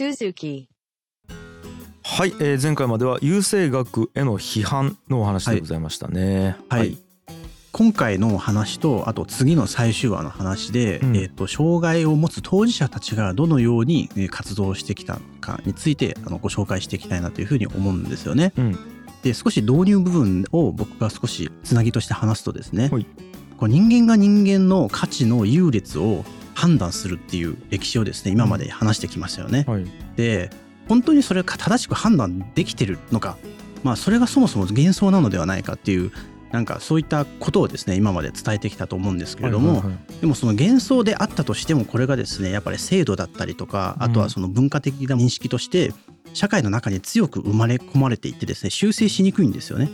Suzuki. はい、えー前回までは優生学への批判のお話でございましたね。はい、今回の話とあと次の最終話の話で、うんえー、と障害を持つ当事者たちがどのようにえー活動してきたのかについてあのご紹介していきたいなというふうに思うんですよね。うんで少し導入部分を僕が少しつなぎとして話すとですね、はいこう人間が人間の価値の優劣を判断するっていう歴史をですね。今まで話してきましたよね。はい、で本当にそれが正しく判断できてるのか。まあそれがそもそも幻想なのではないかっていうなんかそういったことをですね今まで伝えてきたと思うんですけれども、でもその幻想であったとしてもこれがですねやっぱり制度だったりとかあとはその文化的な認識として社会の中に強く生まれ込まれていってですね修正しにくいんですよね。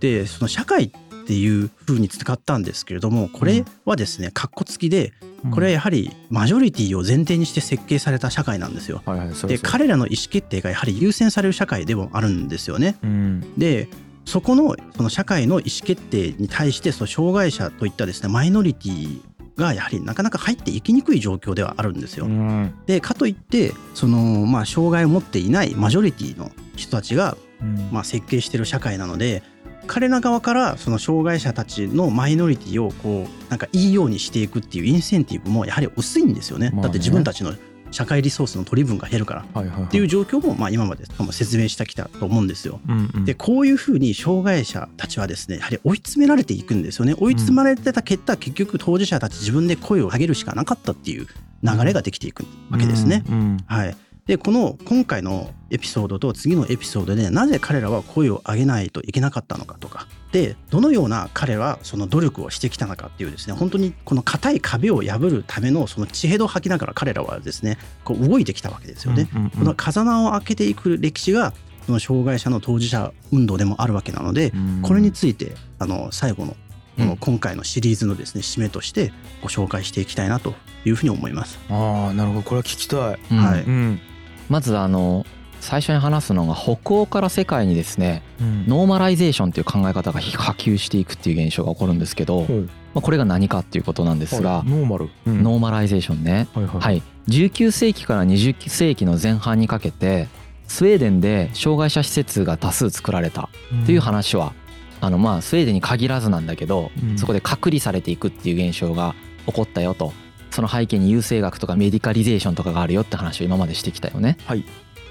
でその社会っていう風に使ったんですけれどもこれはですねカッコつきでうんこれはやはりマジョリティを前提にして設計された社会なんですよ。で彼らの意思決定がやはり優先される社会でもあるんですよね。うんでそこのその社会の意思決定に対してその障害者といったですねマイノリティがやはりなかなか入っていきにくい状況ではあるんですよ。うんでかといってそのまあ障害を持っていないマジョリティの人たちがうんまあ設計してる社会なので彼ら側からその障害者たちのマイノリティをこうなんかいいようにしていくっていうインセンティブもやはり薄いんですよね。まあねだって自分たちの社会リソースの取り分が減るから。っていう状況もまあ今まで説明してきたと思うんですよ。うんうんでこういうふうに障害者たちはですねやはり追い詰められていくんですよね追い詰められてた結果、結局当事者たち自分で声を上げるしかなかったっていう流れができていくわけですね。うんうんはい、でこの今回のエピソードと次のエピソードでなぜ彼らは声を上げないといけなかったのかとかでどのような彼はその努力をしてきたのかっていうですね本当にこの硬い壁を破るためのその血へどを吐きながら彼らはですねこう動いてきたわけですよね。うんうんうんこの風穴を開けていく歴史がその障害者の当事者運動でもあるわけなのでうんこれについてあの最後のこうんの今回のシリーズのですね締めとしてご紹介していきたいなというふうに思います。ああなるほどこれは聞きたいうんはいうんまずあの最初に話すのが北欧から世界にですねうん。ノーマライゼーションっていう考え方が波及していくっていう現象が起こるんですけど、まあ、これが何かっていうことなんですが、はい。ノーマル。うん。ノーマライゼーションね、はいはい。はい、19世紀から20世紀の前半にかけてスウェーデンで障害者施設が多数作られたっていう話は、あのまあスウェーデンに限らずなんだけど、うん。そこで隔離されていくっていう現象が起こったよとその背景に優生学とかメディカリゼーションとかがあるよって話を今までしてきたよね。はい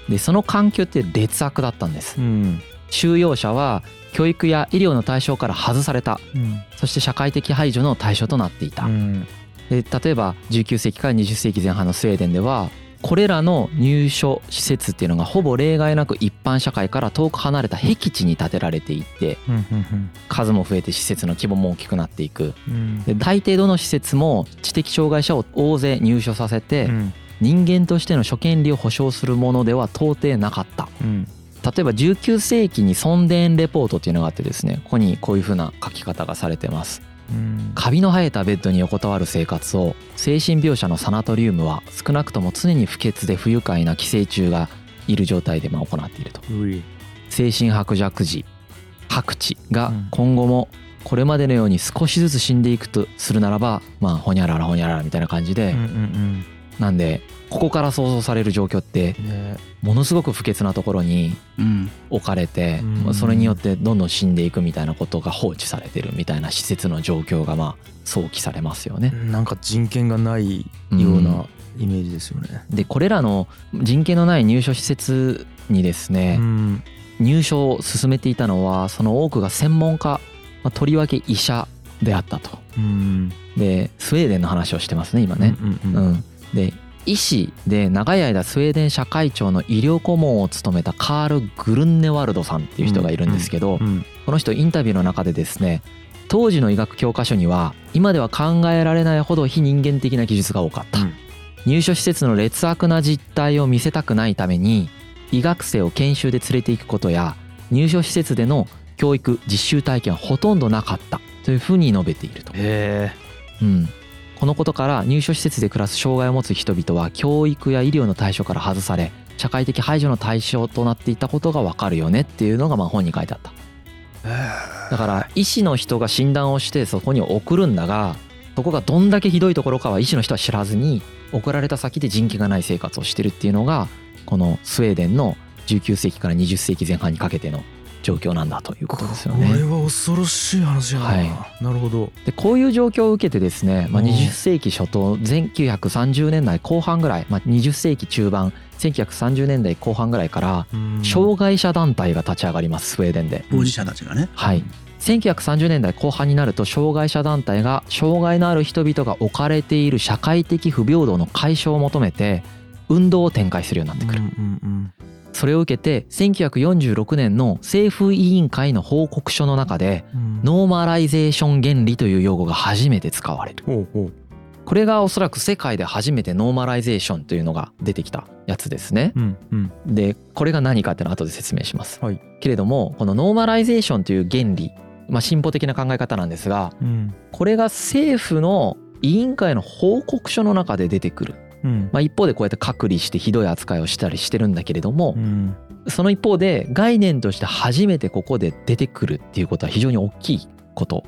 でその環境って劣悪だったんです。うん収容者は教育や医療の対象から外されたうんそして社会的排除の対象となっていた。うんで例えば19世紀から20世紀前半のスウェーデンではこれらの入所施設っていうのがほぼ例外なく一般社会から遠く離れた僻地に建てられていって数も増えて施設の規模も大きくなっていく。うん。で大抵どの施設も知的障害者を大勢入所させてうん。人間としての諸権利を保障するものでは到底なかった。うん。例えば19世紀に孫伝レポートっていうのがあってですねここにこういうふうな書き方がされてます。うんカビの生えたベッドに横たわる生活を精神病者のサナトリウムは少なくとも常に不潔で不愉快な寄生虫がいる状態でまあ行っていると。精神薄弱児白地がうん。今後もこれまでのように少しずつ死んでいくとするならばまあほにゃららほにゃららみたいな感じで、なんでここから想像される状況ってものすごく不潔なところにうん。置かれて、それによってどんどん死んでいくみたいなことが放置されてるみたいな施設の状況がまあ想起されますよね。なんか人権がないようなイメージですよね。でこれらの人権のない入所施設にですね、うん。入所を進めていたのはその多くが専門家、まあとりわけ医者であったと。うん。でスウェーデンの話をしてますね今ね。うんうん。うんで医師で長い間スウェーデン社会庁の医療顧問を務めたカール・グルンネワルドさんっていう人がいるんですけど、うんこの人インタビューの中でですね当時の医学教科書には今では考えられないほど非人間的な記述が多かった、うん。入所施設の劣悪な実態を見せたくないために医学生を研修で連れていくことや入所施設での教育実習体験はほとんどなかったというふうに述べていると、へうん、このことから入所施設で暮らす障害を持つ人々は教育や医療の対象から外され社会的排除の対象となっていたことがわかるよねっていうのがまあ本に書いてあった。だから医師の人が診断をしてそこに送るんだがそこがどんだけひどいところかは医師の人は知らずに送られた先で人気がない生活をしてるっていうのがこのスウェーデンの19世紀から20世紀前半にかけての状況なんだということですよこれね。は恐ろしい話やな、はいなるほどでこういう状況を受けてですね、まあ、うん20世紀初頭1930年代後半ぐらい、まあ、20世紀中盤1930年代後半ぐらいからうん障害者団体が立ち上がりますスウェーデンで。当事者たちがね。はい1930年代後半になると障害者団体が障害のある人々が置かれている社会的不平等の解消を求めて運動を展開するようになってくる。うんうんそれを受けて1946年の政府委員会の報告書の中でうんノーマライゼーション原理という用語が初めて使われる。ほうほうこれがおそらく世界で初めてノーマライゼーションというのが出てきたやつですね。うんうんでこれが何かっていうのは後で説明します。はいけれどもこのノーマライゼーションという原理、まあ、進歩的な考え方なんですがうんこれが政府の委員会の報告書の中で出てくる、うん。まあ、一方でこうやって隔離してひどい扱いをしたりしてるんだけれどもうん。その一方で概念として初めてここで出てくるっていうことは非常に大きいこと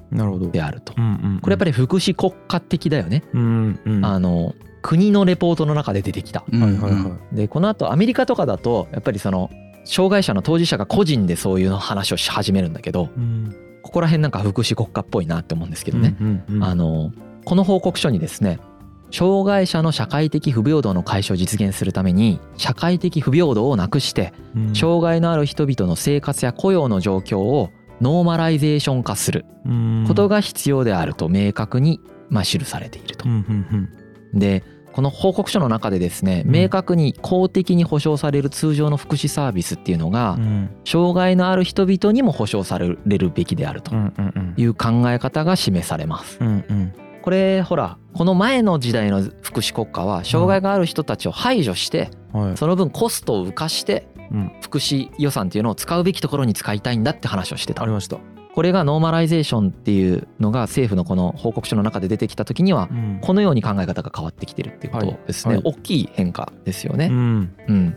であると。うんうんこれやっぱり福祉国家的だよね。うんうん。あの国のレポートの中で出てきた。うんはいはいはい。でこの後アメリカとかだとやっぱりその障害者の当事者が個人でそういうの話をし始めるんだけどうん。ここら辺なんか福祉国家っぽいなって思うんですけどね。うんうんうん。あのこの報告書にですね障害者の社会的不平等の解消を実現するために社会的不平等をなくしてうん。障害のある人々の生活や雇用の状況をノーマライゼーション化するうん。ことが必要であると明確にまあ記されていると。う。んうんでこの報告書の中でですねうん。明確に公的に保障される通常の福祉サービスっていうのが障害のある人々にも保障されるべきであるという考え方が示されます。うんうんこれほらこの前の時代の福祉国家は障害がある人たちを排除してはい。その分コストを浮かしてうん。福祉予算っていうのを使うべきところに使いたいんだって話をしてた。ありました。これがノーマライゼーションっていうのが政府のこの報告書の中で出てきた時にはうん。このように考え方が変わってきてるっていうことですね、はい。大きい変化ですよね。うん。うん、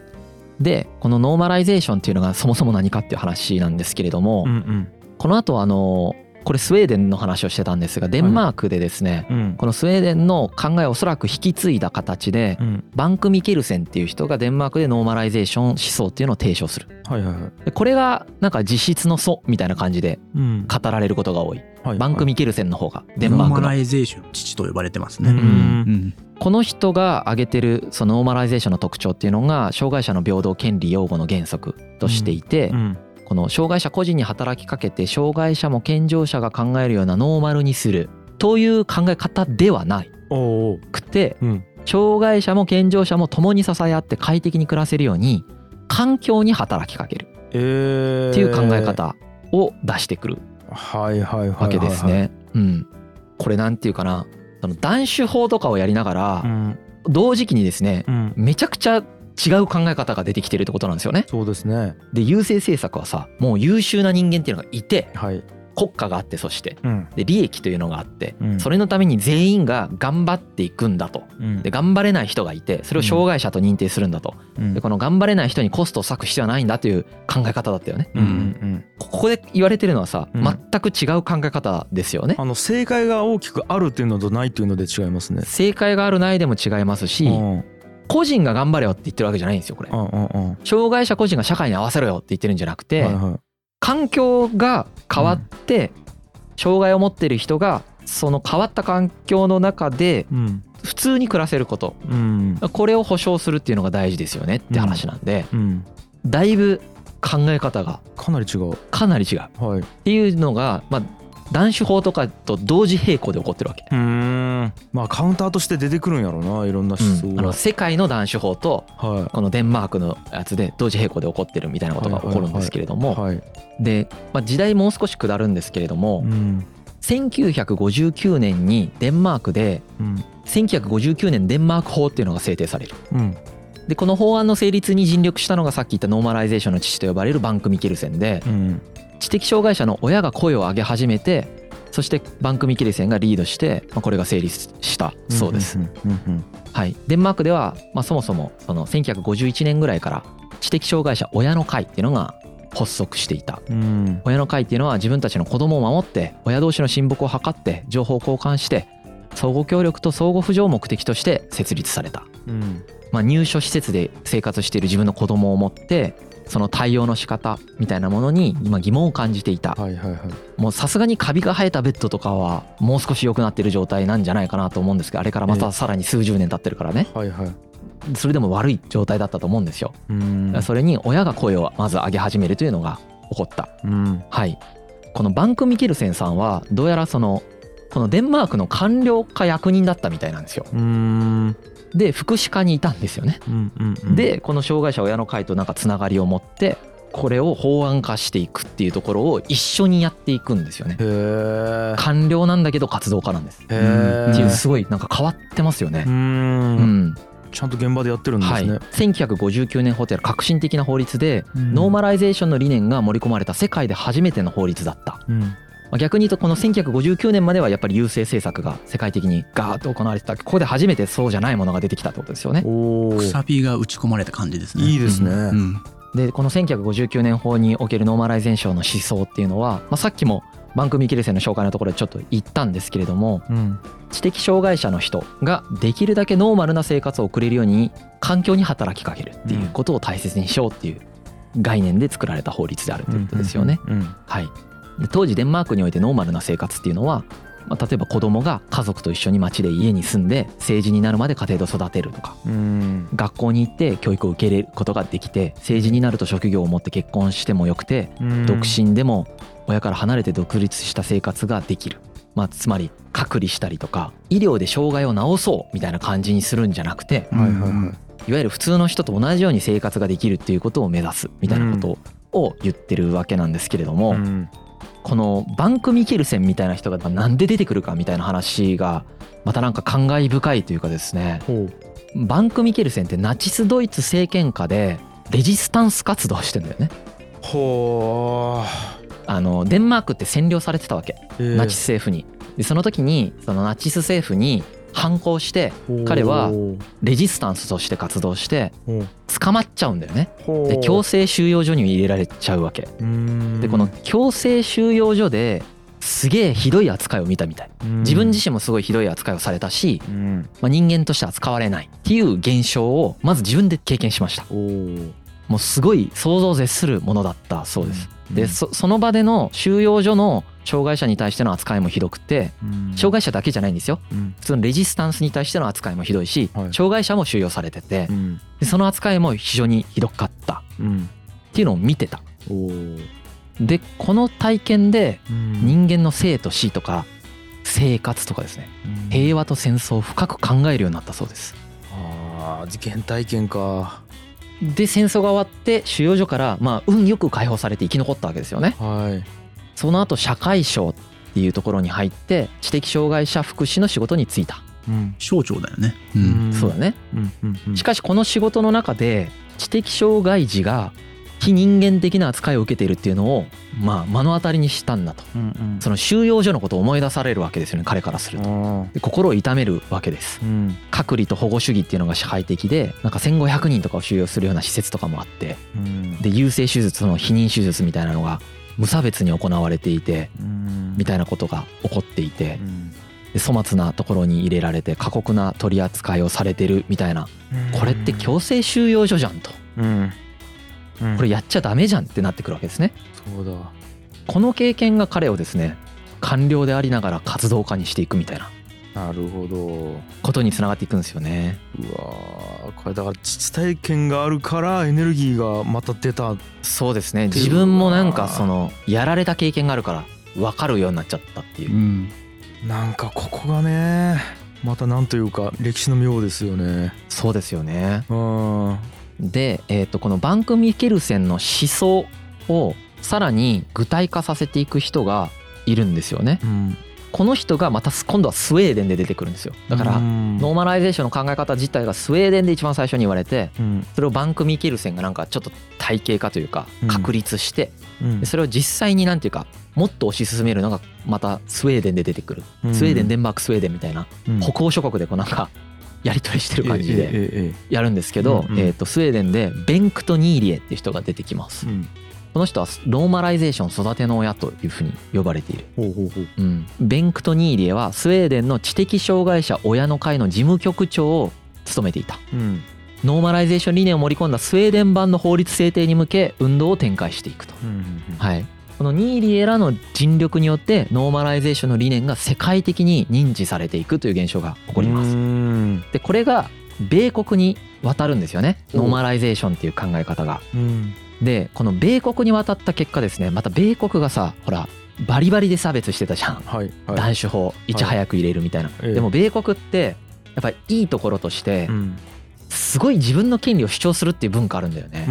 でこのノーマライゼーションっていうのがそもそも何かっていう話なんですけれども、うんうん。この後あのこれスウェーデンの話をしてたんですがデンマークでですね、うん。このスウェーデンの考えをおそらく引き継いだ形でうん。バンク・ミケルセンっていう人がデンマークでノーマライゼーション思想っていうのを提唱する。はいはいはい。でこれがなんか実質の祖みたいな感じでうん。語られることが多い。はいバンク・ミケルセンの方がデンマークの。ノーマライゼーション父と呼ばれてますね。うん。うんこの人が挙げてるそのノーマライゼーションの特徴っていうのが障害者の平等権利擁護の原則としていて、うんこの障害者個人に働きかけて障害者も健常者が考えるようなノーマルにする。という考え方ではない。くてうん。障害者も健常者も共に支え合って快適に暮らせるように環境に働きかける。えー。っていう考え方を出してくる。わけですね。うん、これなんていうかな。その断種法とかをやりながらうん。同時期にですねうん。めちゃくちゃ違う考え方が出てきてるってことなんですよね。そうですね。で優勢政策はさもう優秀な人間っていうのがいてはい。国家があってそして。うん。で利益というのがあってうん。それのために全員が頑張っていくんだと。うん。で頑張れない人がいてそれを障害者と認定するんだと。うん。でこの頑張れない人にコストを割く必要はないんだという考え方だったよね。ここで言われてるのはさうん。全く違う考え方ですよね。あの正解が大きくあるっていうのとないっていうので違いますね。正解があるないでも違いますしうん個人が頑張れよって言ってるわけじゃないんですよこれ。うんうんうん。障害者個人が社会に合わせろよって言ってるんじゃなくて、はいはい。環境が変わって、障害を持ってる人がその変わった環境の中でうん。普通に暮らせること。うん。これを保障するっていうのが大事ですよねって話なんで、うん。だいぶ考え方が。かなり違う。かなり違う。っはい。ていうのが、まあ、断種法とかと同時並行で起こってるわけ。まあカウンターとして出てくるんやろうないろんな思想うん。あのが世界の断種法とはこのデンマークのやつで同時並行で起こってるみたいなことが起こるんですけれどもい。はい。で、まあ、時代もう少し下るんですけれどもうん。1959年にデンマークでうん。1959年デンマーク法っていうのが制定される。うん。でこの法案の成立に尽力したのがさっき言ったノーマライゼーションの父と呼ばれるバンク・ミケルセンでうん。知的障害者の親が声を上げ始めてそしてバンク・ミケルセンがリードして、まあ、これが成立したそうです。はい、デンマークでは、まあ、そもそもその1951年ぐらいから知的障害者親の会っていうのが発足していた。うん。親の会っていうのは自分たちの子供を守って親同士の親睦を図って情報を交換して相互協力と相互扶助を目的として設立された。うん。まあ、入所施設で生活している自分の子供を持ってその対応の仕方みたいなものに今疑問を感じていた。はいはいはい。もうさすがにカビが生えたベッドとかはもう少し良くなってる状態なんじゃないかなと思うんですけどあれからまたさらに数十年経ってるからね。はいはい。それでも悪い状態だったと思うんですよ。うん。それに親が声をまず上げ始めるというのが起こった。うん。はい。このバンク・ミケルセンさんはどうやらそのこのデンマークの官僚か役人だったみたいなんですよ。うん。で福祉課にいたんですよね。うんうんうん。でこの障害者親の会となんかつながりを持ってこれを法案化していくっていうところを一緒にやっていくんですよね。官僚なんだけど活動家なんです。っていうすごいなんか変わってますよね。う。うん。ん、ちゃんと現場でやってるんではい、すね1959年法って革新的な法律でうん。ノーマライゼーションの理念が盛り込まれた世界で初めての法律だった。うんまあ逆に言うとこの1959年まではやっぱり優生政策が世界的にガーッと行われてたここで初めてそうじゃないものが出てきたってことですよね。おおくさびが打ち込まれた感じですね。いいですねうん。でこの1959年法におけるノーマライゼーションの思想っていうのは、まあ、さっきもバンク・ミケルセンの紹介のところでちょっと言ったんですけれどもうん知的障害者の人ができるだけノーマルな生活を送れるように環境に働きかけるっていうことを大切にしようっていう概念で作られた法律であるということですよね。うんはい、で当時デンマークにおいてノーマルな生活っていうのは、まあ、例えば子供が家族と一緒に町で家に住んで成人になるまで家庭で育てるとかうん。学校に行って教育を受けれることができて成人になると職業を持って結婚してもよくてうん。独身でも親から離れて独立した生活ができる。まあ、つまり隔離したりとか医療で障害を治そうみたいな感じにするんじゃなくてはいはいはい。いわゆる普通の人と同じように生活ができるっていうことを目指すみたいなことを言ってるわけなんですけれども、うんこのバンク・ミケルセンみたいな人がなんで出てくるかみたいな話がまたなんか感慨深いというかですね。バンク・ミケルセンってナチスドイツ政権下でレジスタンス活動をしてんだよね。ほあのデンマークって占領されてたわけ。うナチス政府に。でその時にそのナチス政府に反抗して彼はレジスタンスとして活動して捕まっちゃうんだよね。で強制収容所に入れられちゃうわけ。でこの強制収容所ですげえひどい扱いを見たみたい。自分自身もすごいひどい扱いをされたし、身まあ、人間として扱われないっていう現象をまず自分で経験しましたもうすごい想像を絶するものだったそうです。うん。でそその場での収容所の障害者に対しての扱いもひどくて障害者だけじゃないんですよ。うん。普通のレジスタンスに対しての扱いもひどいしはい。障害者も収容されててうん。でその扱いも非常にひどかった。うん。っていうのを見てた。でこの体験で人人間の生と死とか生活とかですね。平和と戦争を深く考えるようになったそうです。ああ原体験かで戦争が終わって収容所からまあ運よく解放されて生き残ったわけですよね。はい。その後社会省っていうところに入って知的障害者福祉の仕事に就いた、うん。省庁だよね。うん。そうだね。うんうんうんしかしこの仕事の中で知的障害児が非人間的な扱いを受けているっていうのをまあ目の当たりにしたんだと。うんうん。その収容所のことを思い出されるわけですよね彼からすると。心を痛めるわけです。ーうん。隔離と保護主義っていうのが支配的でなんか1500人とかを収容するような施設とかもあってうん。で優生手術の避妊手術みたいなのが無差別に行われていてうん。みたいなことが起こっていてうん。で粗末なところに入れられて過酷な取り扱いをされてるみたいな。これって強制収容所じゃんと。うんうんこれやっちゃダメじゃんってなってくるわけですね。そうだ。この経験が彼をですね官僚でありながら活動家にしていくみたいな。なるほど。ことにつながっていくんですよね。うわー。これだから実体験があるからエネルギーがまた出た。そうですね。自分もなんかそのやられた経験があるから分かるようになっちゃったっていう。うん。なんかここがねまたなんというか歴史の妙ですよね。そうですよね。うんで、えー、とこのバンク・ミケルセンの思想をさらに具体化させていく人がいるんですよね。うん。この人がまた今度はスウェーデンで出てくるんですよ。だからうん。ノーマライゼーションの考え方自体がスウェーデンで一番最初に言われてうん。それをバンク・ミケルセンがなんかちょっと体系化というかうん。確立してうん。でそれを実際になんていうかもっと推し進めるのがまたスウェーデンで出てくる。うん。スウェーデンデンマークスウェーデンみたいなうん。北欧諸国でこうなんかやり取りしてる感じでやるんですけどえーとスウェーデンでベンクト・ニーリエっていう人が出てきます。うん。この人はノーマライゼーション育ての親というふうに呼ばれている。ほうん、ベンクト・ニーリエはスウェーデンの知的障害者親の会の事務局長を務めていた。うん。ノーマライゼーション理念を盛り込んだスウェーデン版の法律制定に向け運動を展開していくと。うんうんうん。はい、このニーリエらの尽力によってノーマライゼーションの理念が世界的に認知されていくという現象が起こります。うん。でこれが米国に渡るんですよね。おノーマライゼーションっていう考え方が。うん。でこの米国に渡った結果ですねまた米国がさほらバリバリで差別してたじゃん。はいはい。断種法いち早く入れるみたいな、ええ。でも米国ってやっぱりいいところとしてうん。すごい自分の権利を主張するっていう文化あるんだよね。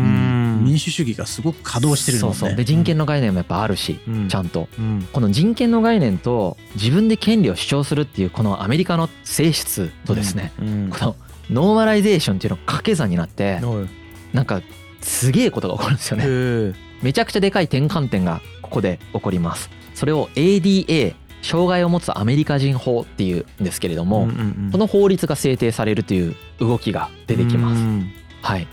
うん。民主主義がすごく稼働してるのねそうそう。で人権の概念もやっぱあるし、うん。ちゃんと。うん。この人権の概念と自分で権利を主張するっていうこのアメリカの性質とですね、うん。このノーマライゼーションっていうのが掛け算になってはい。なんかすげえことが起こるんですよね。めちゃくちゃでかい転換点がここで起こります。それを ADA 障害を持つアメリカ人法っていうんですけれども、んんん。この法律が制定されるという動きが出てきます。うん。はい。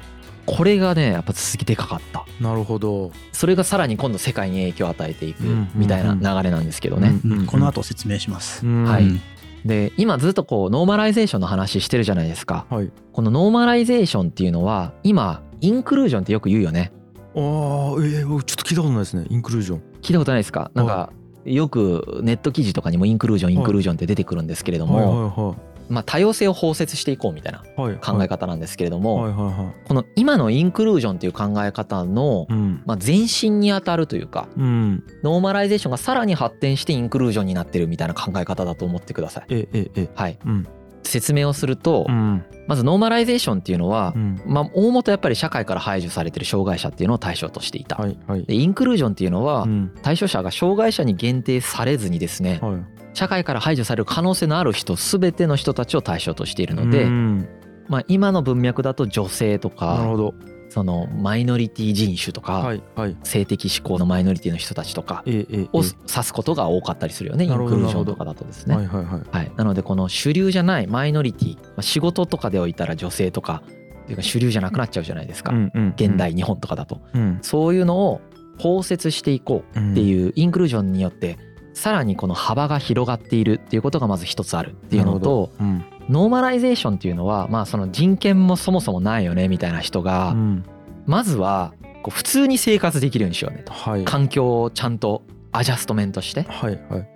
これがねやっぱすげえでかかった。なるほど。それがさらに今度世界に影響を与えていくうんみたいな流れなんですけどね。うんうんこの後説明します。はい。うんで今ずっとこうノーマライゼーションの話してるじゃないですか。はい。このノーマライゼーションっていうのは今インクルージョンってよく言うよね。ああええ僕ちょっと聞いたことないですね。インクルージョン。聞いたことないですか？なんかよくネット記事とかにもインクルージョンインクルージョンって出てくるんですけれども、はまあ多様性を包摂していこうみたいな考え方なんですけれども、この今のインクルージョンっていう考え方の、うん。まあ、前身にあたるというかうん。ノーマライゼーションがさらに発展してインクルージョンになってるみたいな考え方だと思ってください。え。ええ。はい、うん。説明をすると、うん。まずノーマライゼーションっていうのはう、ん。まあ、大元やっぱり社会から排除されてる障害者っていうのを対象としていた。はい。はい。でインクルージョンっていうのは、うん。対象者が障害者に限定されずにですねはい社会から排除される可能性のある人全ての人たちを対象としているので、うん。まあ、今の文脈だと女性とかなるほど。そのマイノリティ人種とか、はいはい。性的指向のマイノリティの人たちとかを指すことが多かったりするよねインクルージョンとかだとですね。はいはいはい。はい、なのでこの主流じゃないマイノリティまあ仕事とかでおいたら女性とかっていうか主流じゃなくなっちゃうじゃないですか、うんうん現代日本とかだと。うん。そういうのを包摂していこうっていうインクルージョンによってさらにこの幅が広がっているっていうことがまず一つあるっていうのとうん。ノーマライゼーションっていうのはまあその人権もそもそもないよねみたいな人がうん。まずはこう普通に生活できるようにしようねと。はい。環境をちゃんとアジャストメントして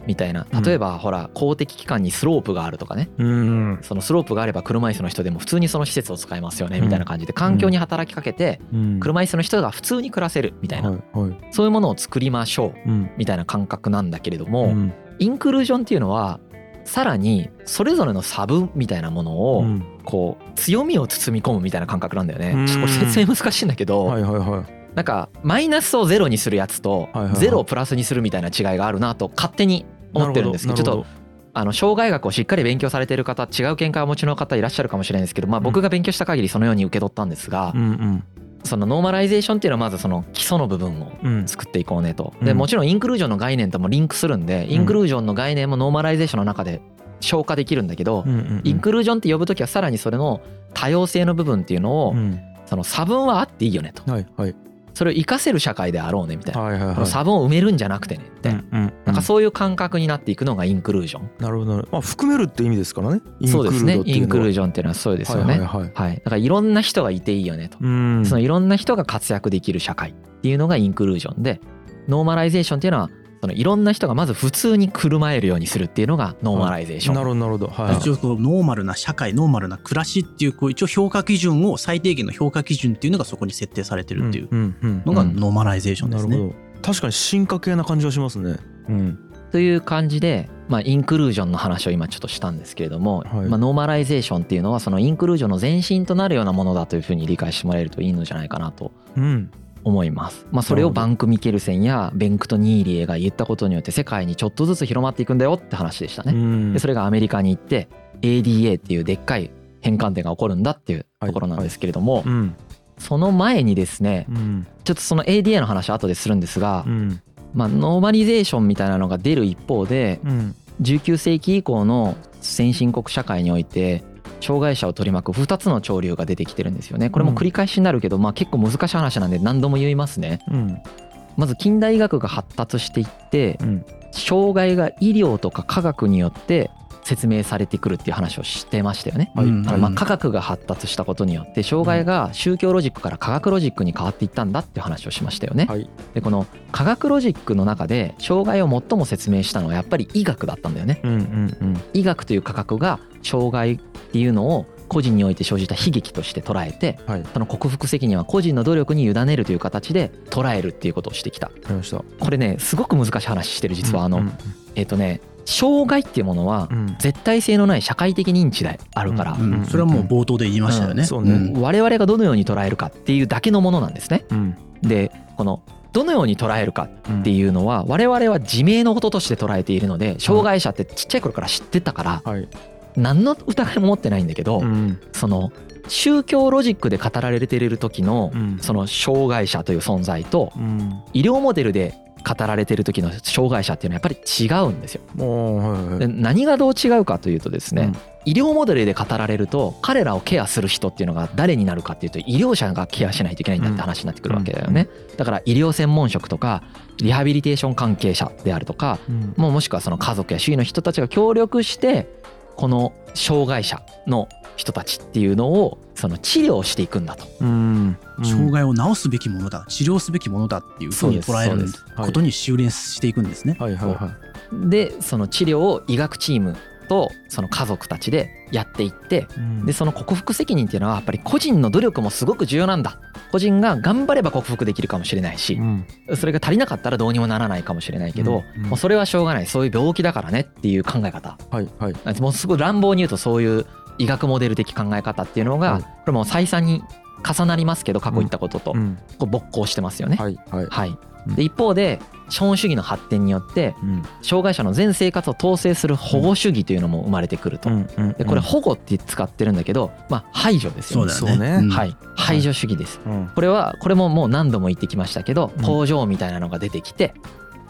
みたいな。うん。例えばほら公的機関にスロープがあるとかね。うんそのスロープがあれば車椅子の人でも普通にその施設を使えますよねみたいな感じで。環境に働きかけてうん。車椅子の人が普通に暮らせるみたいな。そういうものを作りましょううん。みたいな感覚なんだけれどうもん。インクルージョンっていうのはさらにそれぞれの差分みたいなものうをん。こう強みを包み込むみたいな感覚なんだよね。うん。ちょっとこれ説明難しいんだけどなんかマイナスをゼロにするやつとゼロをプラスにするみたいな違いがあるなと勝手に思ってるんですけどちょっとあの障害学をしっかり勉強されている方違う見解をお持ちの方いらっしゃるかもしれないですけど、まあ、僕が勉強した限りそのように受け取ったんですが、そのノーマライゼーションっていうのはまずその基礎の部分をうん。作っていこうねと。うん。でもちろんインクルージョンの概念ともリンクするんでインクルージョンの概念もノーマライゼーションの中で消化できるんだけど、インクルージョンって呼ぶ時はさらにそれの多様性の部分っていうのを、うん。その差分はあっていいよねと。はいはいそれを活かせる社会であろうねみたいな。はいはいはい差分を埋めるんじゃなくてねみたいな。うんうんなんかそういう感覚になっていくのがインクルージョン。なるほどなるほどまあ含めるって意味ですからねそうですね。インクルージョンっていうのはそうですよね。はいはいはいはい。だからいろんな人がいていいよねと。うんそのいろんな人が活躍できる社会っていうのがインクルージョンで、ノーマライゼーションっていうのは、そのいろんな人がまず普通に暮らせるようにするっていうのがノーマライゼーション。なるほどなるほど。はい。一応こうノーマルな社会ノーマルな暮らしっていうこう一応評価基準を最低限の評価基準っていうのがそこに設定されてるっていううんうんのがうんノーマライゼーションですね。なるほど。確かに進化系な感じはしますね。うん。という感じで、まあ、インクルージョンの話を今ちょっとしたんですけれども、はい。まあ、ノーマライゼーションっていうのはそのインクルージョンの前身となるようなものだというふうに理解してもらえるといいのじゃないかなと。うん思います。まあ、それをバンク・ミケルセンやベンクト・ニーリエが言ったことによって世界にちょっとずつ広まっていくんだよって話でしたね。うん。でそれがアメリカに行って ADA っていうでっかい変換点が起こるんだっていうところなんですけれども、うん。その前にですねうん。ちょっとその ADA の話は後でするんですが、うん。まあ、ノーマリゼーションみたいなのが出る一方でうん。19世紀以降の先進国社会において障害者を取り巻く2つの潮流が出てきてるんですよね。これも繰り返しになるけど、まあ、結構難しい話なんで何度も言いますね。うんまず近代医学が発達していってうん障害が医療とか科学によって説明されてくるっていう話をしてましたよね。はい。まあ科学が発達したことによって障害が宗教ロジックから科学ロジックに変わっていったんだっていう話をしましたよね。はい。でこの科学ロジックの中で障害を最も説明したのはやっぱり医学だったんだよね。うんうんうん。医学という科学が障害っていうのを個人において生じた悲劇として捉えてはい。その克服責任は個人の努力に委ねるという形で捉えるっていうことをしてきた。これねすごく難しい話してる実は。あの、うん。えっ、とね障害っていうものはうん。絶対性のない社会的認知であるから、うんそれはもう冒頭で言いましたよね。ね。ん。我々がどのように捉えるかっていうだけのものなんですね。うん。でこのどのように捉えるかうんっていうのは我々は自明のこととして捉えているので障害者ってちっちゃい頃から知ってたからはい。何の疑いも持ってないんだけどうん。その宗教ロジックで語られている時のうん。その障害者という存在とうん。医療モデルで語られている時の障害者っていうのはやっぱり違うんですよ。もうはいはい。で何がどう違うかというとですね、うん。医療モデルで語られると彼らをケアする人っていうのが誰になるかっていうと医療者がケアしないといけないんだって話になってくるわけだよね。だから医療専門職とかリハビリテーション関係者であるとかうん。もうもしくはその家族や周囲の人たちが協力してこの障害者の人たちっていうのをその治療していくんだと。うん。障害を治すべきものだ治療すべきものだっていうふうに捉えることに修練していくんですね。はいはいはでその治療を医学チームとその家族たちでやっていっていうん。でその克服責任っていうのはやっぱり個人の努力もすごく重要なんだ。個人が頑張れば克服できるかもしれないしうん。それが足りなかったらどうにもならないかもしれないけど、うんうん。もうそれはしょうがない。そういう病気だからねっていう考え方。はいはい。もうすごい乱暴に言うとそういう医学モデル的考え方っていうのが、はい。これもう再三に重なりますけど過去言ったことと、うんこう勃興してますよね。はいはい。はい。うんで一方で資本主義の発展によってうん。障害者の全生活を統制する保護主義というのも生まれてくると。でこれ保護って使ってるんだけど、まあ、排除ですよね。そうだよね。はい、排除主義です。うん。これはこれももう何度も言ってきましたけどうん。工場みたいなのが出てきて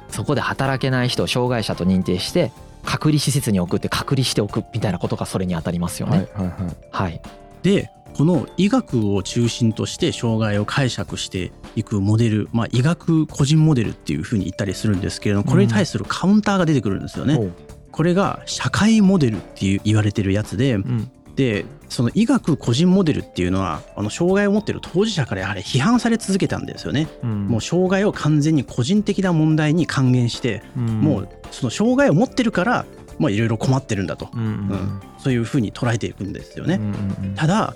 そこで働けない人を障害者と認定して隔離施設に送って隔離しておくみたいなことがそれに当たりますよはいね。はいはい。はい、でこの医学を中心として障害を解釈していくモデル、まあ、医学個人モデルっていうふうに言ったりするんですけれどもこれに対するカウンターが出てくるんですよね。おう。これが社会モデルっていう言われてるやつでうん。でその医学個人モデルっていうのはあの障害を持ってる当事者からやはり批判され続けたんですよね。うん。もう障害を完全に個人的な問題に還元して、うん。もうその障害を持ってるからまあいろいろ困ってるんだと、うんそういうふうに捉えていくんですよね。ただ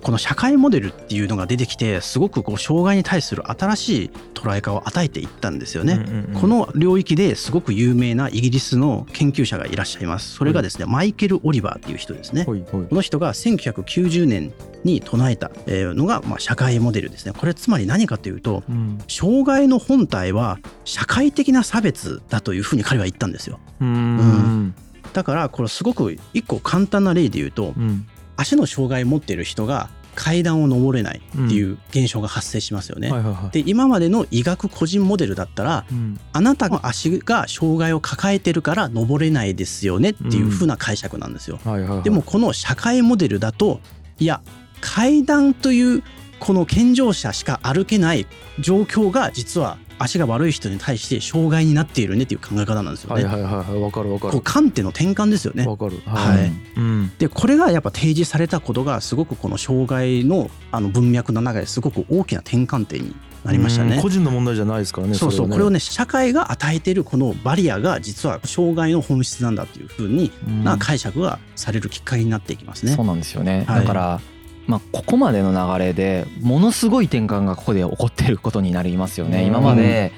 この社会モデルっていうのが出てきてすごくこう障害に対する新しい捉え方を与えていったんですよね。うんうんうんこの領域ですごく有名なイギリスの研究者がいらっしゃいます。それがですね、マイケル・オリバーっていう人ですね。ほいほいこの人が1990年に唱えたえーのがまあ社会モデルですね。これつまり何かというとうん障害の本体は社会的な差別だというふうに彼は言ったんですよ。うんだからこれすごく一個簡単な例で言うとうん足の障害を持っている人が階段を登れないっていう現象が発生しますよね。はいはいはい。で今までの医学個人モデルだったらうん。あなたの足が障害を抱えてるから登れないですよねっていう風な解釈なんですよ。はいはいはい。でもこの社会モデルだといや階段というこの健常者しか歩けない状況が実は足が悪い人に対して障害になっているねっていう考え方なんですよね。はいはいはいはいわかるわかる。こう観点の転換ですよね。わかる。はい。うん。でこれがやっぱ提示されたことがすごくこの障害のあの文脈の中ですごく大きな転換点になりましたね。うん。個人の問題じゃないですからねそうそうれはこれをね社会が与えているこのバリアが実は障害の本質なんだっていうふうにうん。な解釈がされるきっかけになっていきますね。そう。なんですよね、はい。だから、まあ、ここまでの流れでものすごい転換がここで起こってることになりますよね。うん。今まで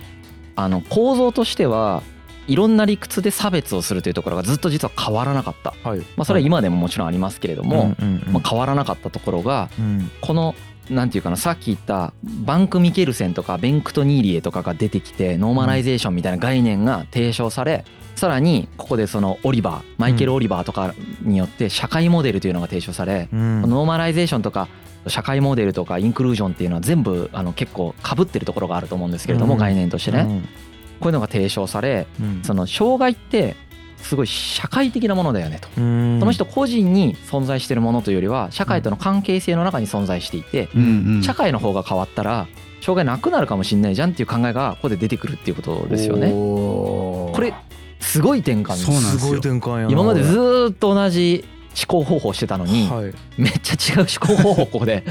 あの構造としてはいろんな理屈で差別をするというところがずっと実は変わらなかった、はい。まあ、それは今でももちろんありますけれども、まあ、変わらなかったところがうん。このなんていうかなさっき言ったバンク・ミケルセンとかベンクト・ニーリエとかが出てきてノーマライゼーションみたいな概念が提唱されさらにここでそのオリバーマイケル・オリバーとかによって社会モデルというのが提唱されうん。ノーマライゼーションとか社会モデルとかインクルージョンっていうのは全部あの結構かぶってるところがあると思うんですけれどもうん。概念としてね。こういうのが提唱されうん。その障害ってすごい社会的なものだよねと。うん。その人個人に存在しているものというよりは社会との関係性の中に存在していて社会の方が変わったら障害なくなるかもしれないじゃんっていう考えがここで出てくるっていうことですよね。これすごい転換ですごい転換やな今までずーっと同じ思考方法してたのにはい。めっちゃ違う思考方法で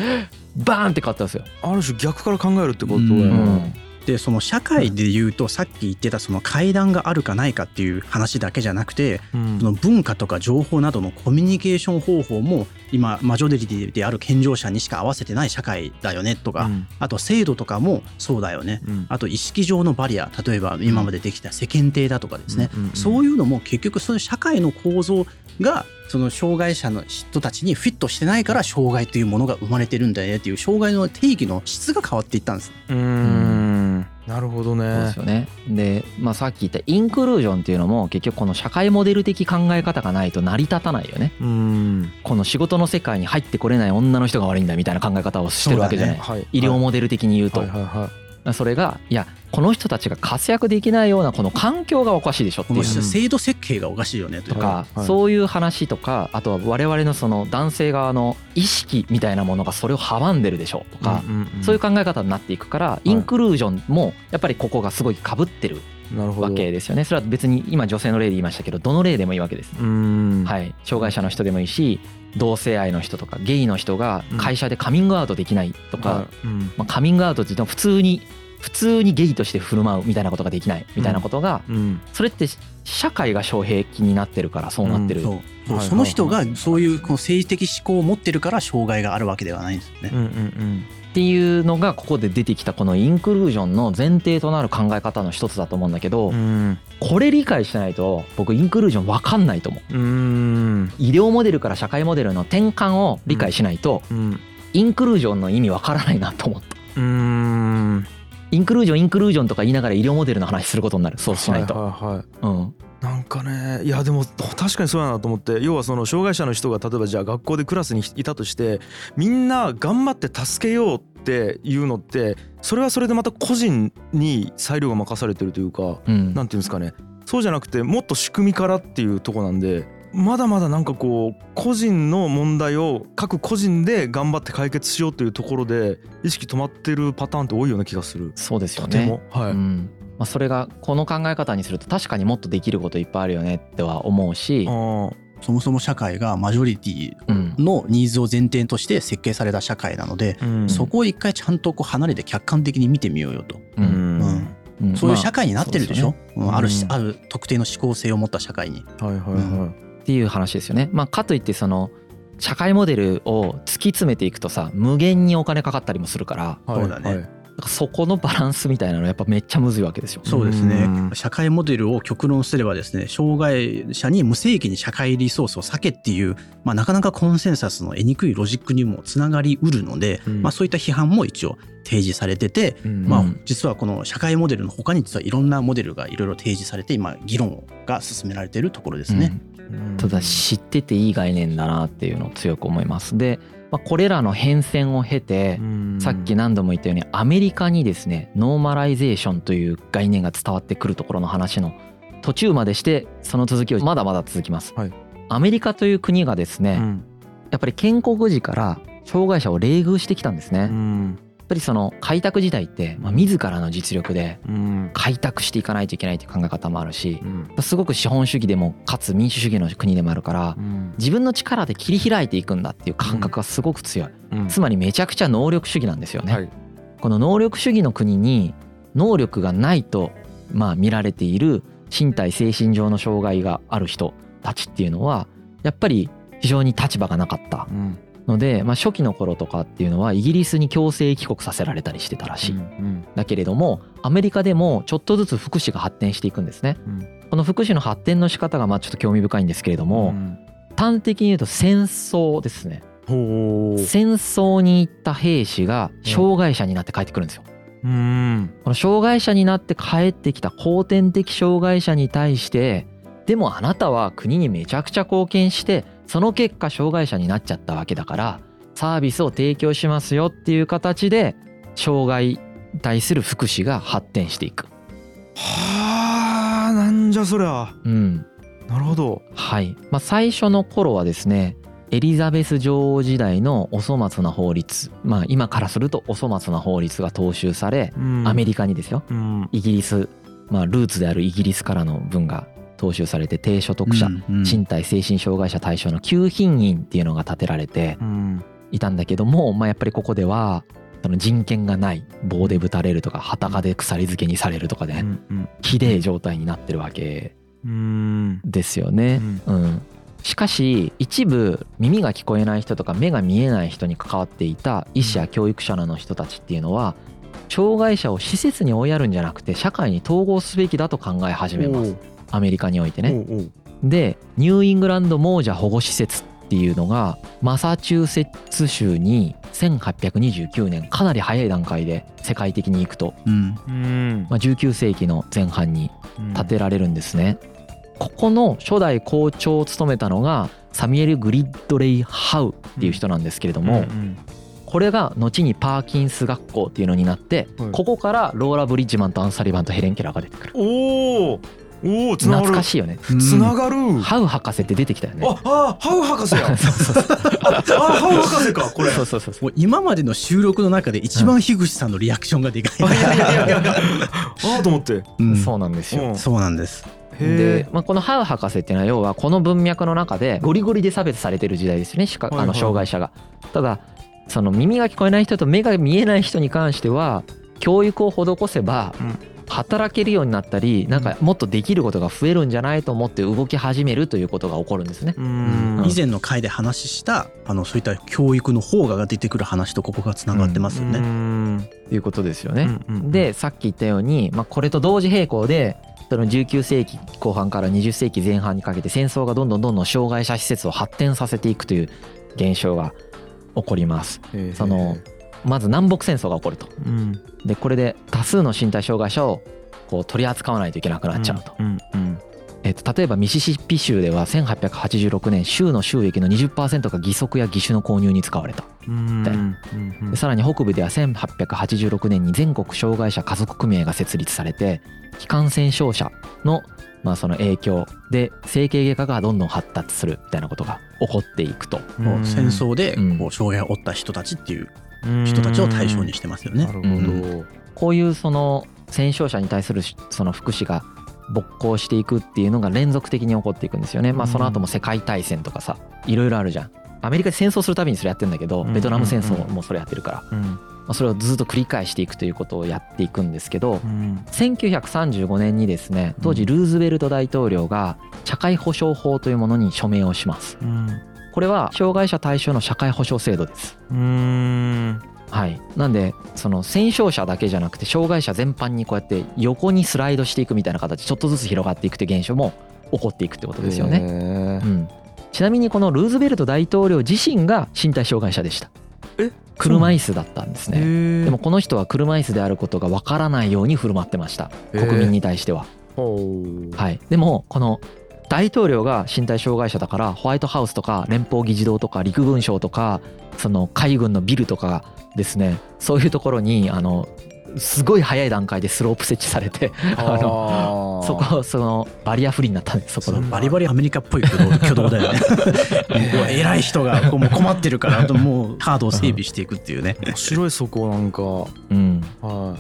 バーンって変わったんですよ。ある種逆から考えるってことやうな、うんでその社会で言うとさっき言ってたその階段があるかないかっていう話だけじゃなくてうん。その文化とか情報などのコミュニケーション方法も今マジョリティである健常者にしか合わせてない社会だよねとか、うん。あと制度とかもそうだよね。うん。あと意識上のバリア例えば今までできた世間体だとかですね、そういうのも結局その社会の構造がその障害者の人たちにフィットしてないから障害というものが生まれてるんだよねっていう障害の定義の質が変わっていったんです。うーんなるほどそうでねすよね。で、まあ、さっき言ったインクルージョンっていうのも結局この社会モデル的考え方がないと成り立たないよね。うんこの仕事の世界に入ってこれない女の人が悪いんだみたいな考え方をしてるわけじゃない。はい医療モデル的に言うと、はいはいはそれがいやこの人たちが活躍できないようなこの環境がおかしいでしょっていう。制度設計がおかしいよねとか。か、はい。そういう話とかあとは我々のその男性側の意識みたいなものがそれを阻んでるでしょといか、んんん。そういう考え方になっていくから、インクルージョンもやっぱりここがすごい被ってるわけですよね。それは別に今女性の例で言いましたけどどの例でもいいわけです。うん。はい、障害者の人でもいいし同性愛の人とかゲイの人が会社でカミングアウトできないとか、まあ、カミングアウトって言っても普通に普通にゲイとして振る舞うみたいなことができないみたいなことが、うん。それって社会が障壁になってるからそうなってる、そうそう。はいその人がそういうこの政治的思考を持ってるから障害があるわけではないんですよね。うんうんっていうのがここで出てきたこのインクルージョンの前提となる考え方の一つだと思うんだけど、うん。うんこれ理解してないと僕インクルージョン分かんないと思う。うん。医療モデルから社会モデルの転換を理解しないと、うん。インクルージョンの意味分からないなと思った。うんインクルージョンインクルージョンとか言いながら医療モデルの話することになる。そうしないと。はいはいはい。うん。なんかねいやでも確かにそうやなと思って要はその障害者の人が例えばじゃあ学校でクラスにいたとしてみんな頑張って助けようっていうのってそれはそれでまた個人に裁量が任されてるというかうん。なんていうんですかね。そうじゃなくてもっと仕組みからっていうとこなんでまだまだなんかこう個人の問題を各個人で頑張って解決しようというところで意識止まってるパターンって多いような気がする。そうですよね。とても、はい、うん。まあ、それがこの考え方にすると確かにもっとできることいっぱいあるよねっては思うし。そもそも社会がマジョリティうん、のニーズを前提として設計された社会なので、うん。そこを一回ちゃんとこう離れて客観的に見てみようよと、ううん。んうん。うん。そういうまあ社会になってるでしょ、そううん。あるしうん。ある特定の思考性を持った社会に。はいはいはっていう話ですよね。まあ、かといってその社会モデルを突き詰めていくとさ無限にお金かかったりもするからい。はいそうだねそこのバランスみたいなのやっぱめっちゃむずいわけですよ。そうですねうん社会モデルを極論すればですね障害者に無制限に社会リソースを避けっていう、まあ、なかなかコンセンサスの得にくいロジックにもつながりうるので、うんまあ、そういった批判も一応提示されてて、うんまあうん、実はこの社会モデルの他に実はいろんなモデルがいろいろ提示されて今議論が進められているところですね。うんただ知ってていい概念だなっていうのを強く思います。で、まあ、これらの変遷を経てうんさっき何度も言ったようにアメリカにですねノーマライゼーションという概念が伝わってくるところの話の途中までしてその続きをまだまだ続きます。はいアメリカという国がですね、うんやっぱり建国時から障害者を冷遇してきたんですね。うんやっぱりその開拓時代って、まあ、自らの実力でうん。開拓していかないといけないという考え方もあるしうん。すごく資本主義でもかつ民主主義の国でもあるからうん。自分の力で切り開いていくんだっていう感覚がすごく強い、うん。つまりめちゃくちゃ能力主義なんですよね、はい。この能力主義の国に能力がないとまあ見られている身体精神上の障害がある人たちっていうのはやっぱり非常に立場がなかった。うんので、まあ、初期の頃とかっていうのはイギリスに強制帰国させられたりしてたらしい、うんだけれどもアメリカでもちょっとずつ福祉が発展していくんですね。うん。この福祉の発展の仕方がまあちょっと興味深いんですけれども、うん。端的に言うと戦争ですね。戦争に行った兵士が障害者になって帰ってくるんですよ。うん。この障害者になって帰ってきた後天的障害者に対してでもあなたは国にめちゃくちゃ貢献してその結果障害者になっちゃったわけだからサービスを提供しますよっていう形で障害に対する福祉が発展していく。はあなんじゃそりゃ。うん。なるほど。はい。まあ、最初の頃はですねエリザベス女王時代のお粗末な法律まあ今からするとお粗末な法律が踏襲されアメリリカにですよ。カうん。イギリスまあルーツであるイギリスからの文が踏襲されて低所得者、うんうん。身体精神障害者対象の給品院っていうのが建てられてうん。いたんだけども、まあ、やっぱりここではその人権がない棒でぶたれるとか裸で鎖付けにされるとかでうんひでえ状態になってるわけうん。ですよね。うん、しかし一部耳が聞こえない人とか目が見えない人に関わっていた医師や教育者らの人たちっていうのは障害者を施設に追いやるんじゃなくて社会に統合すべきだと考え始めますアメリカにおいてね。おうおう。でニューイングランド亡者保護施設っていうのがマサチューセッツ州に1829年かなり早い段階で世界的に行くと、うん。うん。まあ、19世紀の前半に建てられるんですね。ここの初代校長を務めたのがサミュエル・グリッドレイ・ハウっていう人なんですけれども、んこれが後にパーキンス学校っていうのになって、はい。ここからローラ・ブリッジマンとアン・サリバンとヘレン・ケラーが出てくるおお懐かしいよね。つながる。ハウ博士って出てきたよね。ああハウ博士や。あ そうそうそう。あハウ博士かこれ。そうそうそうもう今までの収録の中で一番樋口さんのリアクションがでかい、あいやいやいやいや。ああと思って。うん。そうなんですよ。うん。そうなんです。で、まあ、このハウ博士っていうのは要はこの文脈の中でゴリゴリで差別されてる時代ですよねしかあのはい。はい障害者が。ただその耳が聞こえない人と目が見えない人に関しては教育を施せばうん働けるようになったりなんかもっとできることが増えるんじゃないと思って動き始めるということが起こるんですね。うん以前の回で話したあのそういった教育の方が出てくる話とここがつながってますよね。ねということですよね。でさっき言ったように、まあ、これと同時並行でその19世紀後半から20世紀前半にかけて戦争がどんどんどんどん障害者施設を発展させていくという現象が起こります。そのまず南北戦争が起こると。うんでこれで多数の身体障害者をこう取り扱わないといけなくなっちゃうと。うんうんえっと例えばミシシッピ州では1886年州の収益の20%が義足や義手の購入に使われた。うんでうんでさらに北部では1886年に全国障害者家族組合が設立されて気管線症者のまあその影響で整形外科がどんどん発達するみたいなことが起こっていくと。戦争でうんこう障害を負った人たちっていううん人たちを対象にしてますよね。な。るほど。こういうその戦傷者に対するその福祉が勃興していくっていうのが連続的に起こっていくんですよね。まあその後も世界大戦とかさいろいろあるじゃん。アメリカで戦争するたびにそれやってんだけどうん。ベトナム戦争もそれやってるから、うん。まあ、それをずっと繰り返していくということをやっていくんですけどうん。1935年にですね当時ルーズベルト大統領が社会保障法というものに署名をします。うんこれは障害者対象の社会保障制度です。うん。はい、なんでその戦傷者だけじゃなくて障害者全般にこうやって横にスライドしていくみたいな形ちょっとずつ広がっていくって現象も起こっていくってことですよね。ねうん、ちなみにこのルーズベルト大統領自身が身体障害者でした。え？車椅子だったんですね。ででもこの人は車椅子であることがわからないように振る舞ってました。国民に対しては。はい、でもこの大統領が身体障害者だからホワイトハウスとか連邦議事堂とか陸軍省とかその海軍のビルとかですねそういうところにあのすごい早い段階でスロープ設置されてあのそこそのバリアフリーになったんですそこバリバリアメリカっぽい挙動挙動だよね。偉い人がこうもう困ってるからあともうハードを整備していくっていうね。面白いそこなんか。うん、は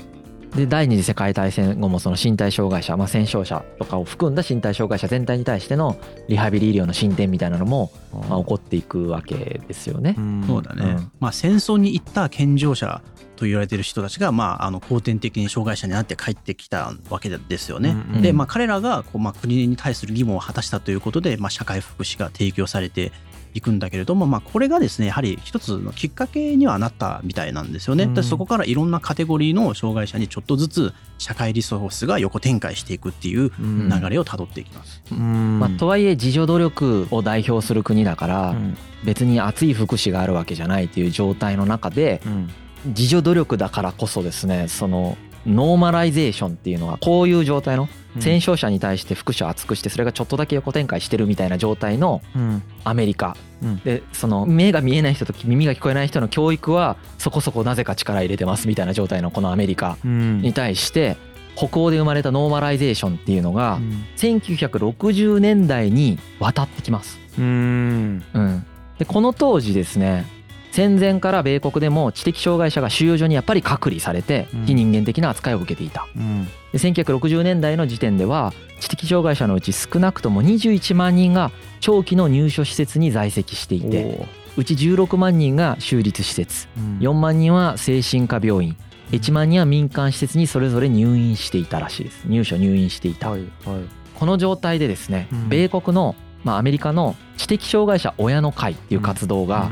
で第二次世界大戦後もその身体障害者、まあ、戦傷者とかを含んだ身体障害者全体に対してのリハビリ医療の進展みたいなのも、いまあ、起こっていくわけですよね。そうだね、うん。まあ戦争に行った健常者と言われてる人たちが、まあ、あの後天的に障害者になって帰ってきたわけですよね。うんで、まあ、彼らがこう、まあ、国に対する義務を果たしたということで、まあ、社会福祉が提供されていくんだけれども、まあ、これがですねやはり一つのきっかけにはなったみたいなんですよね。うん。でそこからいろんなカテゴリーの障害者にちょっとずつ社会リソースが横展開していくっていううん。流れをたどっていきます。うん。まあ、とはいえ自助努力を代表する国だからうん。別に厚い福祉があるわけじゃないっていう状態の中でうん。自助努力だからこそですねそのノーマライゼーションっていうのはこういう状態の戦傷者に対して福祉を厚くしてそれがちょっとだけ横展開してるみたいな状態のうん。アメリカ。うん。でその目が見えない人と耳が聞こえない人の教育はそこそこなぜか力入れてますみたいな状態のこのアメリカうん。に対して北欧で生まれたノーマライゼーションっていうのがうん。1960年代に渡ってきます。うん。うん、でこの当時ですね戦前から米国でも知的障害者が収容所にやっぱり隔離されてうん。非人間的な扱いを受けていた。うん。で1960年代の時点では知的障害者のうち少なくとも21万人が長期の入所施設に在籍していてうち16万人が州立施設4万人は精神科病院1万人は民間施設にそれぞれ入院していたらしいです入所入院していた、はいはいこの状態でですね、うん。米国の、まあ、アメリカの知的障害者親の会っていう活動が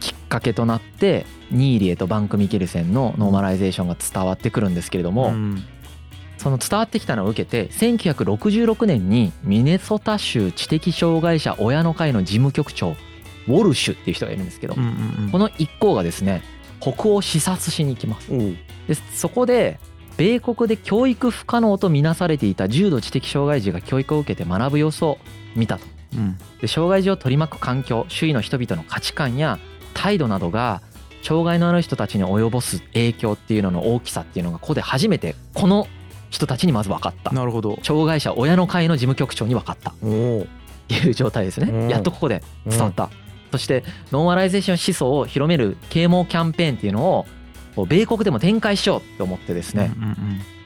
きっかけとなってニーリエとバンク・ミケルセンのノーマライゼーションが伝わってくるんですけれども、うんその伝わってきたのを受けて1966年にミネソタ州知的障害者親の会の事務局長ウォルシュっていう人がいるんですけど、この一行がですね北欧を視察しに行きます。でそこで米国で教育不可能とみなされていた重度知的障害児が教育を受けて学ぶ様子を見たと。うん。で障害児を取り巻く環境周囲の人々の価値観や態度などが障害のある人たちに及ぼす影響っていうのの大きさっていうのがここで初めてこの人たちにまず分かった。なるほど。障害者親の会の事務局長に分かった。おおっていう状態ですうんね。やっとここで伝わった。そしてノーマライゼーション思想を広める啓蒙キャンペーンっていうのを米国でも展開しようって思ってですね。うんうん。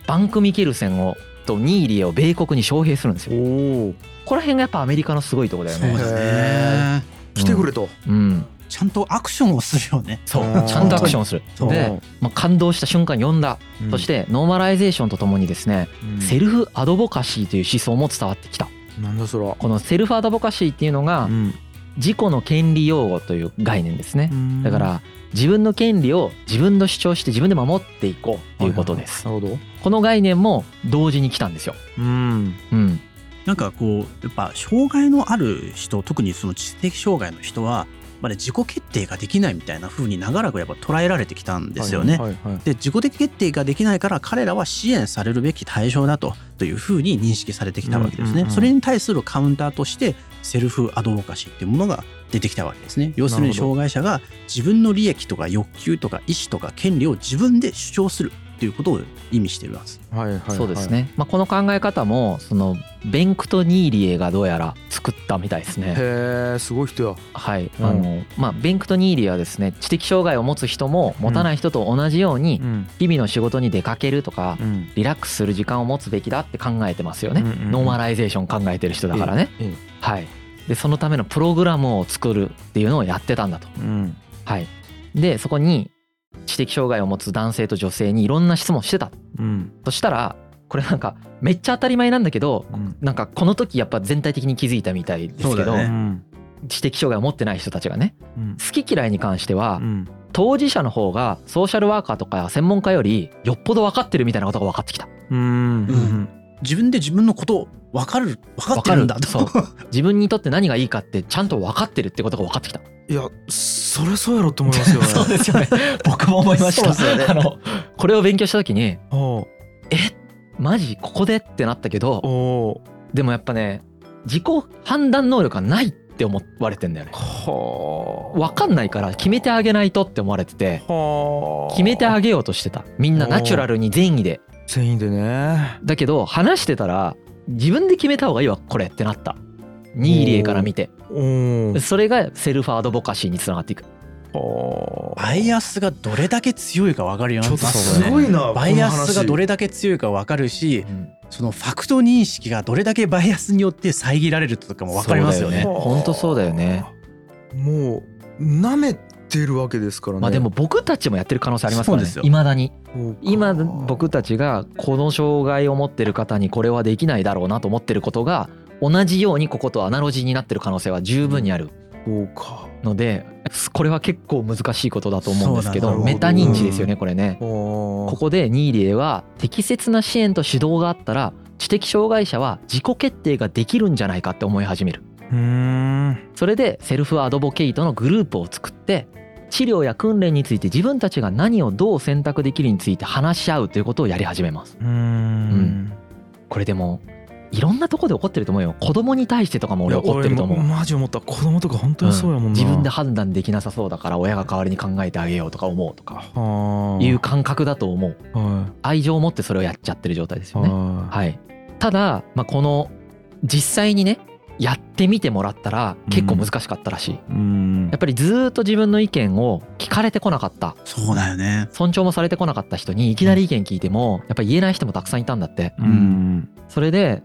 バンク・ミケルセンをとニーリエを米国に招聘するんですよ。ここら辺がやっぱアメリカのすごいとこだよね。そうだね。来てくれと。うん。ちゃんとアクションをするよね。そううん。ちゃんとアクションをする。そう。で、まあ、感動した瞬間呼んだ、そしてノーマライゼーションとともにですね、セルフアドボカシーという思想も伝わってきた。なんだそら。このセルフアドボカシーっていうのがうん。自己の権利擁護という概念ですね。だから自分の権利を自分の主張して自分で守っていこうということです。なるほどこの概念も同時に来たんですよ。うん。うん。なんかこうやっぱ障害のある人特にその知的障害の人はまだ自己決定ができないみたいな風に長らくやっぱ捉えられてきたんですよね。はいはいはいで自己的決定ができないから彼らは支援されるべき対象だとというふうに認識されてきたわけですね。うんうんうんそれに対するカウンターとしてセルフアドボカシーっていうものが出てきたわけですね。要するに障害者が自分の利益とか欲求とか意思とか権利を自分で主張するということを意味しています。はいはいはい。そうですね、まあ、この考え方もそのベンクト・ニーリエがどうやら作ったみたいですね。へえすごい人や。はい、うん。あのまあベンクト・ニーリエはですね知的障害を持つ人も持たない人と同じようにん。日々の仕事に出かけるとかうん。リラックスする時間を持つべきだって考えてますよね、うんうんうん。ノーマライゼーション考えてる人だからね、ええ。はい。でそのためのプログラムを作るっていうのをやってたんだと。うん。はい。でそこに知的障害を持つ男性と女性にいろんな質問してた。うん。そしたらこれなんかめっちゃ当たり前なんだけどうん。なんかこの時やっぱ全体的に気づいたみたいですけど、ね。うん。知的障害を持ってない人たちがねうん。好き嫌いに関してはうん。当事者の方がソーシャルワーカーとか専門家よりよっぽど分かってるみたいなことが分かってきた。うん。うん自分で自分のことを分かる分かってるんだと。自分にとって何がいいかってちゃんと分かってるってことが分かってきた。いやそりゃそうやろって思いますよね。そうですよね。僕も思いました。ね。あのこれを勉強した時にえマジここでってなったけどでもやっぱね自己判断能力がないって思われてんだよね。はあ。分かんないから決めてあげないとって思われててはあ。決めてあげようとしてた。みんなナチュラルに善意で全員でね。だけど話してたら自分で決めた方がいいわこれってなった。ニーリエから見て。それがセルフアドボカシーにつながっていく。はあバイアスがどれだけ強いか分かるようにな。ちょっとますすごいなバイアスがどれれだけ強いか分かるしそのファクト認識がどれだけバイアスによって遮られるとかも分かりますよね。そうだ。よね。ほんとそうだよね。もう舐めてるわけですからね。まあでも僕たちもやってる可能性ありますからね。いまだに。今僕たちがこの障害を持ってる方にこれはできないだろうなと思ってることが同じようにこことアナロジーになってる可能性は十分にある。そうか。のでこれは結構難しいことだと思うんですけどメタ認知ですよねこれね。こここでニーリエは適切な支援と指導があったら知的障害者は自己決定ができるんじゃないかって思い始める。それでセルフアドボケイトのグループを作って治療や訓練について自分たちが何をどう選択できるについて話し合うということをやり始めます。うーん。これでもいろんなとこで起こってると思うよ。子供に対してとかも俺起こってると思う。マジ思った。子供とか本当にそうやもんな、自分で判断できなさそうだから親が代わりに考えてあげようとか思うとか。はあいう感覚だと思う。は愛情を持ってそれをやっちゃってる状態ですいよね。ははい。ただ、まあ、この実際にねやってみてもらったら結構難しかったらしい、うん。やっぱりずーっと自分の意見を聞かれてこなかった。そうだよね。尊重もされてこなかった人にいきなり意見聞いてもやっぱり言えない人もたくさんいたんだって。うん。それで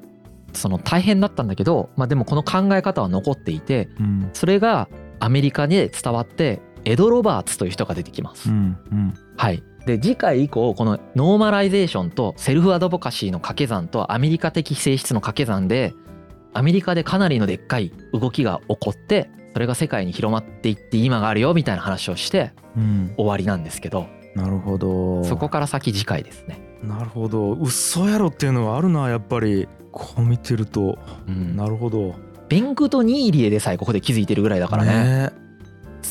その大変だったんだけどまあでもこの考え方は残っていてうん。それがアメリカで伝わってエド・ロバーツという人が出てきます。うん。うん。はい。で次回以降このノーマライゼーションとセルフアドボカシーの掛け算とアメリカ的性質の掛け算でアメリカでかなりのでっかい動きが起こってそれが世界に広まっていって今があるよみたいな話をしてうん。終わりなんですけど。なるほど。そこから先次回ですね。なるほど。嘘やろっていうのがあるなやっぱり。こう見てると。うん。なるほど。ベンクとニーリエでさえここで気づいてるぐらいだからね。ね。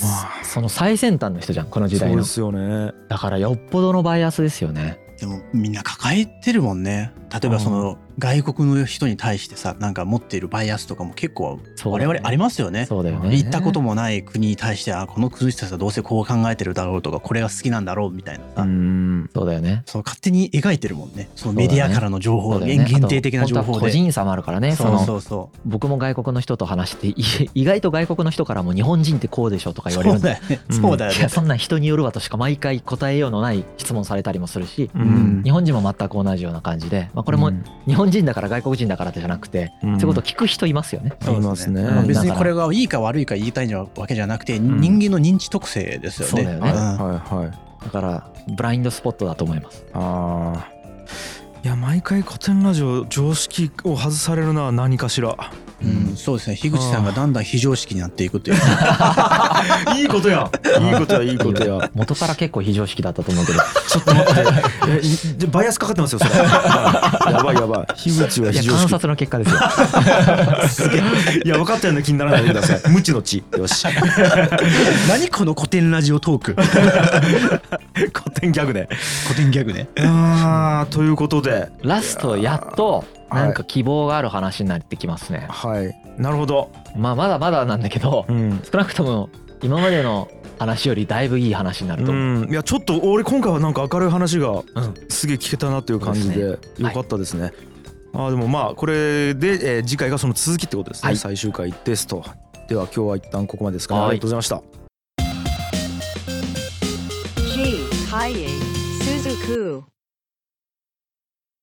まあ。その最先端の人じゃんこの時代の。そうですよね。だからよっぽどのバイアスですよね。でもみんな抱えてるもんね。例えばその外国の人に対してさなんか持っているバイアスとかも結構我々ありますよね。そうだよね。行ったこともない国に対してあこの国の人たちはどうせこう考えてるだろうとかこれが好きなんだろうみたいなさ、うん。そうだよね。そう勝手に描いてるもんね。そのメディアからの情報、そうだよね。限定的な情報で。人差もあるからねそうそうそう。僕も外国の人と話してい意外と外国の人からも日本人ってこうでしょとか言われるんだよ。そうだよね。そんなん人によるわとしか毎回答えようのない質問されたりもするしうん。日本人も全く同じような感じで、まあ、これもうん。日本人だから外国人だからじゃなくて、うん。そういうことを聞く人いますよね。いますね。まあ別にこれがいいか悪いか言いたいわけじゃなくて、ん。人間の認知特性ですよね。そうだよね。はいん。はいはい。だからブラインドスポットだと思います。ああいや毎回古典ラジオ常識を外されるな何かしらうん。そうですね。樋口さんがだんだん非常識になっていくっていう。いいことやい。いことやいいことや。元から結構非常識だったと思うけど ちょっと待って。バイアスかかってますよそれ。やばいやばい。樋口はいや観非常識察の結果ですよ。いや分かったような気にならないでください。無知の知。よし。何この古典ラジオトーク。古典ギャグで。古典ギャグね。あーということで。ラストやっとなんか希望がある話になってきますね。はいなるほどまあまだまだなんだけどうん少なくとも今までの話よりだいぶいい話になると思う。うん、いやちょっと俺今回はなんか明るい話がうんすげえ聞けたなっていう感じでよかったですね。あーでもまあこれで、えー次回がその続きってことですね、はい最終回ですと。では今日は一旦ここまでですか、ね、はいありがとうございました。G. Kaye Suzuku.